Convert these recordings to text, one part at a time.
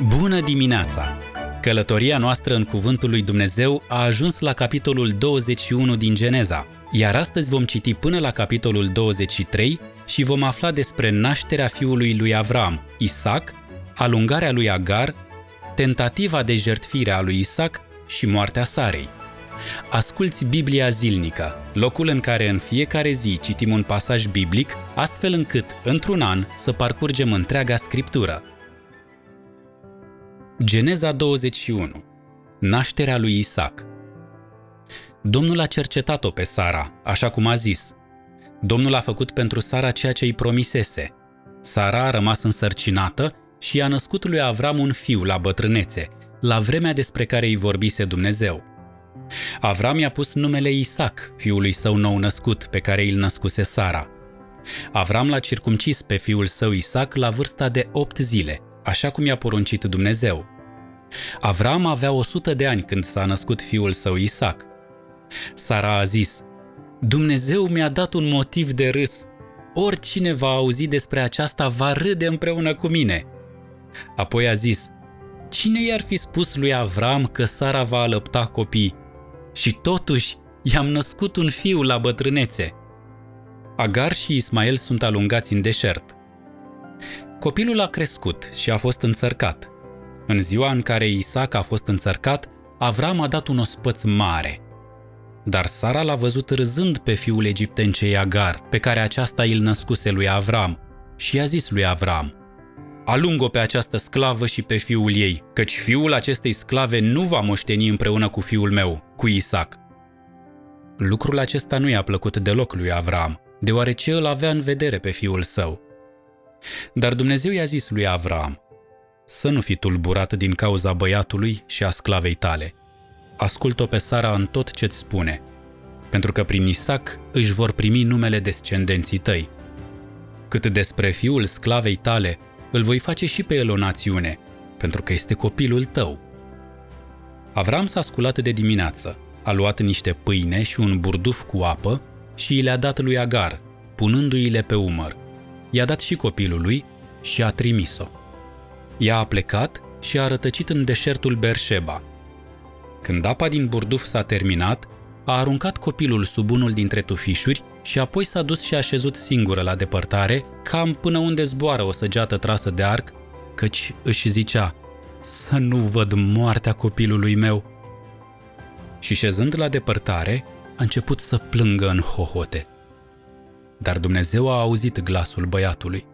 Bună dimineața! Călătoria noastră în Cuvântul lui Dumnezeu a ajuns la capitolul 21 din Geneza, iar astăzi vom citi până la capitolul 23 și vom afla despre nașterea fiului lui Avram, Isaac, alungarea lui Agar, tentativa de jertfire a lui Isaac și moartea Sarei. Asculți Biblia zilnică, locul în care în fiecare zi citim un pasaj biblic, astfel încât, într-un an, să parcurgem întreaga scriptură. Geneza 21 Nașterea lui Isaac Domnul a cercetat-o pe Sara, așa cum a zis. Domnul a făcut pentru Sara ceea ce îi promisese. Sara a rămas însărcinată și i-a născut lui Avram un fiu la bătrânețe, la vremea despre care îi vorbise Dumnezeu. Avram i-a pus numele Isaac, fiului său nou născut, pe care îl născuse Sara. Avram l-a circumcis pe fiul său Isaac la vârsta de 8 zile, așa cum i-a poruncit Dumnezeu. Avram avea 100 de ani când s-a născut fiul său Isaac. Sara a zis, Dumnezeu mi-a dat un motiv de râs. Oricine va auzi despre aceasta va râde împreună cu mine. Apoi a zis, Cine i-ar fi spus lui Avram că Sara va alăpta copii? Și totuși i-am născut un fiu la bătrânețe. Agar și Ismael sunt alungați în deșert. Copilul a crescut și a fost înțărcat. În ziua în care Isaac a fost înțărcat, Avram a dat un ospăț mare. Dar Sara l-a văzut râzând pe fiul egiptencei Agar, pe care aceasta îl născuse lui Avram, și i-a zis lui Avram, Alung-o pe această sclavă și pe fiul ei, căci fiul acestei sclave nu va moșteni împreună cu fiul meu, cu Isaac. Lucrul acesta nu i-a plăcut deloc lui Avram, deoarece îl avea în vedere pe fiul său. Dar Dumnezeu i-a zis lui Avram, să nu fi tulburat din cauza băiatului și a sclavei tale. Ascult-o pe Sara în tot ce-ți spune, pentru că prin Isaac își vor primi numele descendenții tăi. Cât despre fiul sclavei tale, îl voi face și pe el o națiune, pentru că este copilul tău. Avram s-a sculat de dimineață, a luat niște pâine și un burduf cu apă și i le-a dat lui Agar, punându-i-le pe umăr. I-a dat și copilului și a trimis-o. Ea a plecat și a rătăcit în deșertul Berșeba. Când apa din burduf s-a terminat, a aruncat copilul sub unul dintre tufișuri și apoi s-a dus și a așezut singură la depărtare, cam până unde zboară o săgeată trasă de arc, căci își zicea, să nu văd moartea copilului meu. Și șezând la depărtare, a început să plângă în hohote. Dar Dumnezeu a auzit glasul băiatului.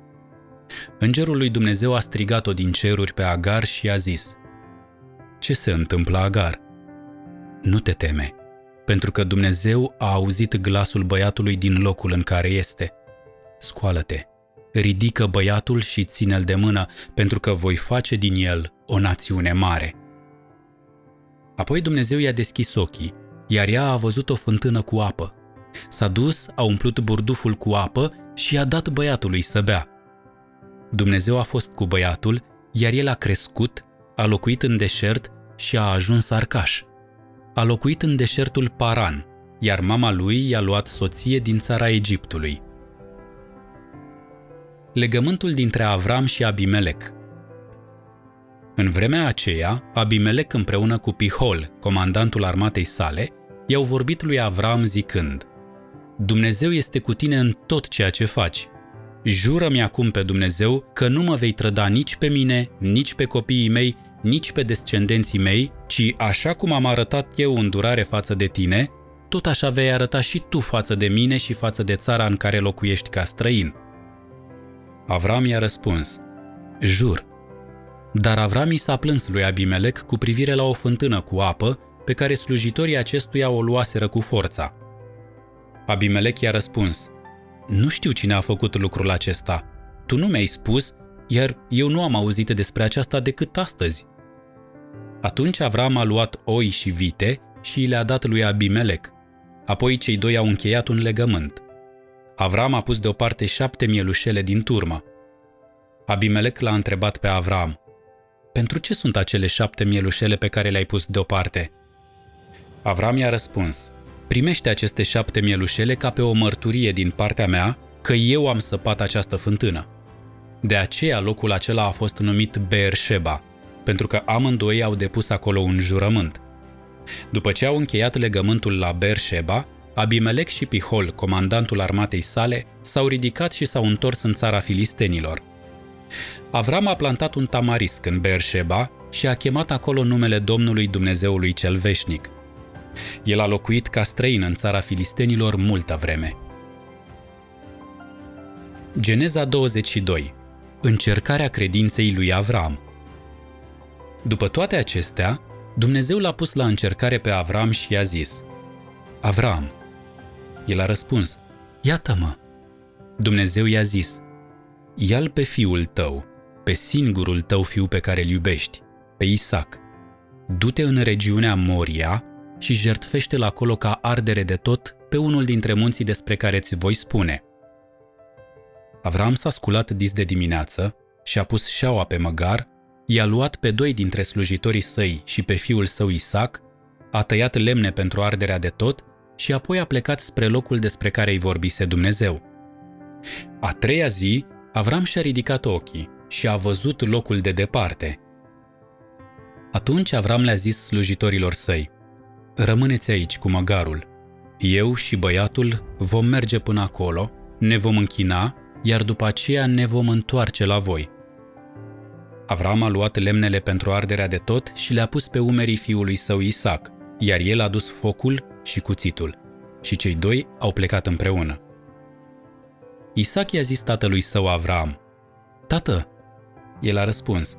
Îngerul lui Dumnezeu a strigat-o din ceruri pe Agar și a zis, Ce se întâmplă, Agar? Nu te teme, pentru că Dumnezeu a auzit glasul băiatului din locul în care este. Scoală-te, ridică băiatul și ține-l de mână, pentru că voi face din el o națiune mare. Apoi Dumnezeu i-a deschis ochii, iar ea a văzut o fântână cu apă. S-a dus, a umplut burduful cu apă și i-a dat băiatului să bea. Dumnezeu a fost cu băiatul, iar el a crescut, a locuit în deșert și a ajuns arcaș a locuit în deșertul Paran, iar mama lui i-a luat soție din țara Egiptului. Legământul dintre Avram și Abimelec În vremea aceea, Abimelec împreună cu Pihol, comandantul armatei sale, i-au vorbit lui Avram zicând Dumnezeu este cu tine în tot ceea ce faci. Jură-mi acum pe Dumnezeu că nu mă vei trăda nici pe mine, nici pe copiii mei, nici pe descendenții mei, ci așa cum am arătat eu îndurare față de tine, tot așa vei arăta și tu față de mine și față de țara în care locuiești ca străin. Avram i-a răspuns, Jur. Dar Avram i s-a plâns lui Abimelec cu privire la o fântână cu apă pe care slujitorii acestuia o luaseră cu forța. Abimelec i-a răspuns, Nu știu cine a făcut lucrul acesta. Tu nu mi-ai spus, iar eu nu am auzit despre aceasta decât astăzi. Atunci Avram a luat oi și vite și le-a dat lui Abimelec. Apoi cei doi au încheiat un legământ. Avram a pus deoparte șapte mielușele din turmă. Abimelec l-a întrebat pe Avram, Pentru ce sunt acele șapte mielușele pe care le-ai pus deoparte? Avram i-a răspuns, Primește aceste șapte mielușele ca pe o mărturie din partea mea că eu am săpat această fântână. De aceea locul acela a fost numit Beersheba, pentru că amândoi au depus acolo un jurământ. După ce au încheiat legământul la Bersheba, Abimelec și Pihol, comandantul armatei sale, s-au ridicat și s-au întors în țara filistenilor. Avram a plantat un tamarisc în Bersheba și a chemat acolo numele Domnului Dumnezeului cel veșnic. El a locuit ca străin în țara filistenilor multă vreme. Geneza 22. Încercarea credinței lui Avram. După toate acestea, Dumnezeu l-a pus la încercare pe Avram și i-a zis: Avram. El a răspuns: Iată-mă. Dumnezeu i-a zis: Ia-l pe fiul tău, pe singurul tău fiu pe care îl iubești, pe Isaac. Du-te în regiunea Moria și jertfește-l acolo ca ardere de tot pe unul dintre munții despre care ți voi spune. Avram s-a sculat dis de dimineață și a pus șaua pe măgar, i-a luat pe doi dintre slujitorii săi și pe fiul său Isaac, a tăiat lemne pentru arderea de tot și apoi a plecat spre locul despre care îi vorbise Dumnezeu. A treia zi, Avram și-a ridicat ochii și a văzut locul de departe. Atunci Avram le-a zis slujitorilor săi, Rămâneți aici cu măgarul. Eu și băiatul vom merge până acolo, ne vom închina, iar după aceea ne vom întoarce la voi. Avram a luat lemnele pentru arderea de tot și le-a pus pe umerii fiului său Isaac, iar el a dus focul și cuțitul. Și cei doi au plecat împreună. Isaac i-a zis tatălui său Avram, Tată, el a răspuns,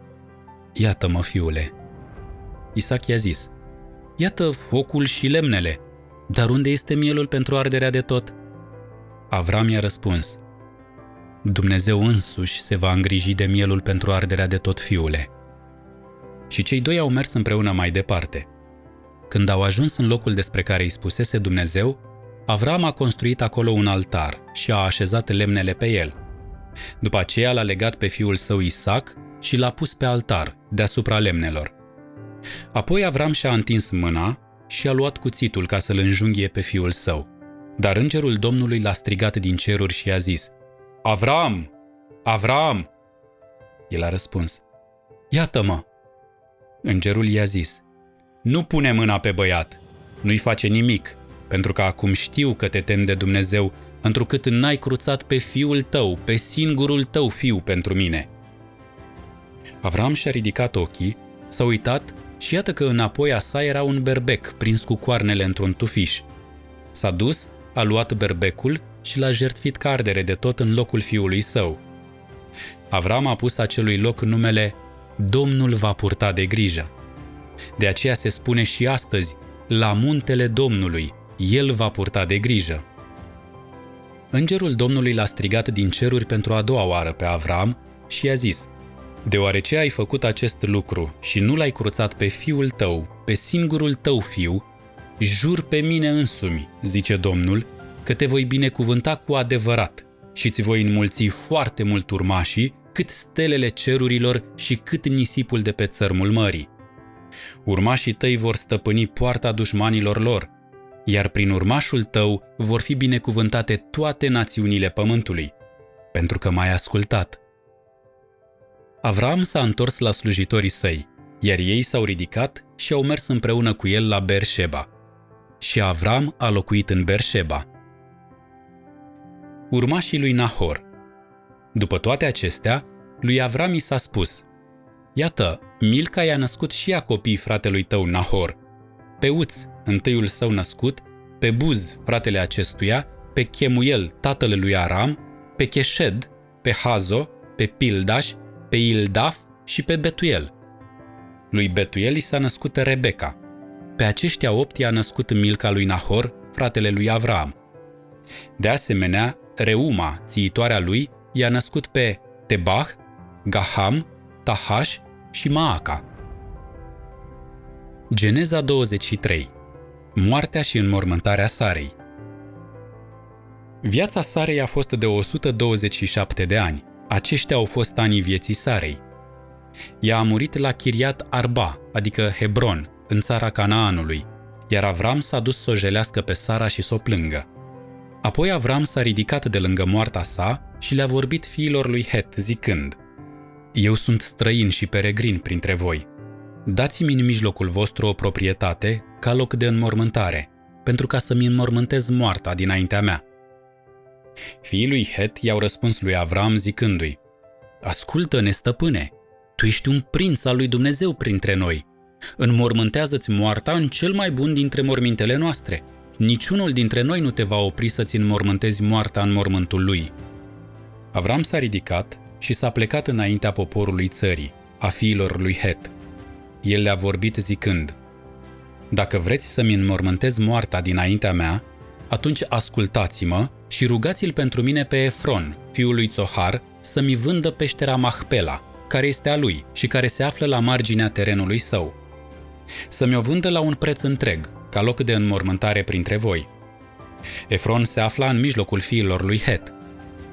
Iată-mă, fiule. Isaac i-a zis, Iată focul și lemnele, dar unde este mielul pentru arderea de tot? Avram i-a răspuns, Dumnezeu însuși se va îngriji de mielul pentru arderea de tot fiule. Și cei doi au mers împreună mai departe. Când au ajuns în locul despre care îi spusese Dumnezeu, Avram a construit acolo un altar și a așezat lemnele pe el. După aceea l-a legat pe fiul său Isaac și l-a pus pe altar, deasupra lemnelor. Apoi Avram și-a întins mâna și a luat cuțitul ca să-l înjunghie pe fiul său. Dar îngerul Domnului l-a strigat din ceruri și a zis, Avram! Avram! El a răspuns, Iată-mă! Îngerul i-a zis, Nu pune mâna pe băiat, nu-i face nimic, pentru că acum știu că te tem de Dumnezeu, întrucât n-ai cruțat pe fiul tău, pe singurul tău fiu pentru mine. Avram și-a ridicat ochii, s-a uitat și iată că înapoi a sa era un berbec prins cu coarnele într-un tufiș. S-a dus, a luat berbecul și l-a jertfit ca ardere de tot în locul fiului său. Avram a pus acelui loc numele Domnul va purta de grijă. De aceea se spune și astăzi, la muntele Domnului, El va purta de grijă. Îngerul Domnului l-a strigat din ceruri pentru a doua oară pe Avram și i-a zis, Deoarece ai făcut acest lucru și nu l-ai cruțat pe fiul tău, pe singurul tău fiu, jur pe mine însumi, zice Domnul, că te voi binecuvânta cu adevărat și ți voi înmulți foarte mult urmașii, cât stelele cerurilor și cât nisipul de pe țărmul mării. Urmașii tăi vor stăpâni poarta dușmanilor lor, iar prin urmașul tău vor fi binecuvântate toate națiunile pământului, pentru că m-ai ascultat. Avram s-a întors la slujitorii săi, iar ei s-au ridicat și au mers împreună cu el la Bersheba. Și Avram a locuit în Bersheba. Urmașii lui Nahor După toate acestea, lui Avram i s-a spus, Iată, Milca i-a născut și ea copii fratelui tău Nahor, pe Uț, întâiul său născut, pe Buz, fratele acestuia, pe Chemuel, tatăl lui Aram, pe Cheshed, pe Hazo, pe Pildaș, pe Ildaf și pe Betuel. Lui Betuel i s-a născut Rebecca. Pe aceștia opt i-a născut Milca lui Nahor, fratele lui Avram. De asemenea, Reuma, țiitoarea lui, i-a născut pe Tebah, Gaham, Tahash și Maaca. Geneza 23 Moartea și înmormântarea Sarei Viața Sarei a fost de 127 de ani. Aceștia au fost anii vieții Sarei. Ea a murit la Chiriat Arba, adică Hebron, în țara Canaanului, iar Avram s-a dus să o jelească pe Sara și să o plângă. Apoi Avram s-a ridicat de lângă moarta sa și le-a vorbit fiilor lui Het, zicând, Eu sunt străin și peregrin printre voi – dați-mi în mijlocul vostru o proprietate ca loc de înmormântare, pentru ca să-mi înmormântez moarta dinaintea mea. Fiii lui Het i-au răspuns lui Avram zicându-i, Ascultă-ne, stăpâne, tu ești un prinț al lui Dumnezeu printre noi. Înmormântează-ți moarta în cel mai bun dintre mormintele noastre. Niciunul dintre noi nu te va opri să-ți înmormântezi moarta în mormântul lui. Avram s-a ridicat și s-a plecat înaintea poporului țării, a fiilor lui Het. El le-a vorbit zicând, Dacă vreți să-mi înmormântez moarta dinaintea mea, atunci ascultați-mă și rugați-l pentru mine pe Efron, fiul lui Zohar, să-mi vândă peștera Mahpela, care este a lui și care se află la marginea terenului său. Să-mi o vândă la un preț întreg, ca loc de înmormântare printre voi. Efron se afla în mijlocul fiilor lui Het.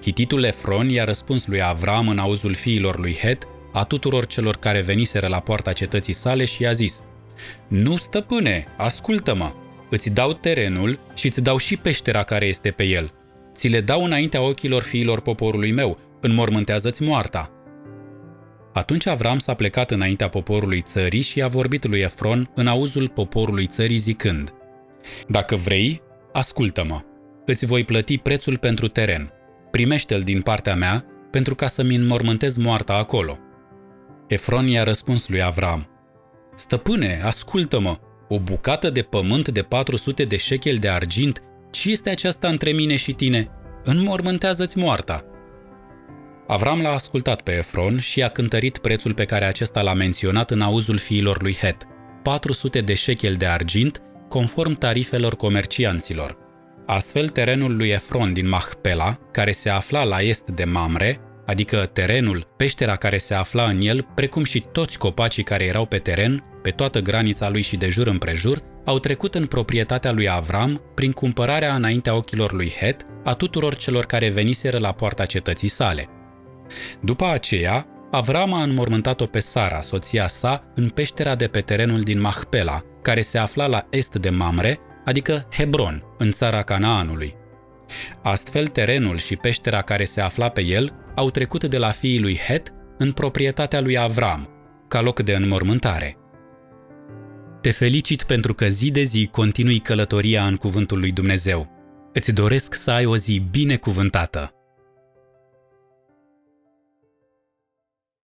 Hititul Efron i-a răspuns lui Avram în auzul fiilor lui Het, a tuturor celor care veniseră la poarta cetății sale și i-a zis Nu, stăpâne, ascultă-mă! Îți dau terenul și îți dau și peștera care este pe el. Ți le dau înaintea ochilor fiilor poporului meu, înmormântează-ți moarta. Atunci Avram s-a plecat înaintea poporului țării și a vorbit lui Efron în auzul poporului țării zicând Dacă vrei, ascultă-mă, îți voi plăti prețul pentru teren, primește-l din partea mea pentru ca să-mi înmormântez moarta acolo. Efron i-a răspuns lui Avram Stăpâne, ascultă-mă, o bucată de pământ de 400 de șechel de argint, ce este aceasta între mine și tine? Înmormântează-ți moarta. Avram l-a ascultat pe Efron și a cântărit prețul pe care acesta l-a menționat în auzul fiilor lui Het, 400 de șechel de argint, conform tarifelor comercianților. Astfel, terenul lui Efron din Mahpela, care se afla la est de Mamre, adică terenul, peștera care se afla în el, precum și toți copacii care erau pe teren, pe toată granița lui și de jur împrejur, au trecut în proprietatea lui Avram prin cumpărarea înaintea ochilor lui Het a tuturor celor care veniseră la poarta cetății sale. După aceea, Avram a înmormântat-o pe Sara, soția sa, în peștera de pe terenul din Mahpela, care se afla la est de Mamre, adică Hebron, în țara Canaanului. Astfel, terenul și peștera care se afla pe el au trecut de la fiii lui Het în proprietatea lui Avram, ca loc de înmormântare. Te felicit pentru că zi de zi continui călătoria în cuvântul lui Dumnezeu. Îți doresc să ai o zi binecuvântată.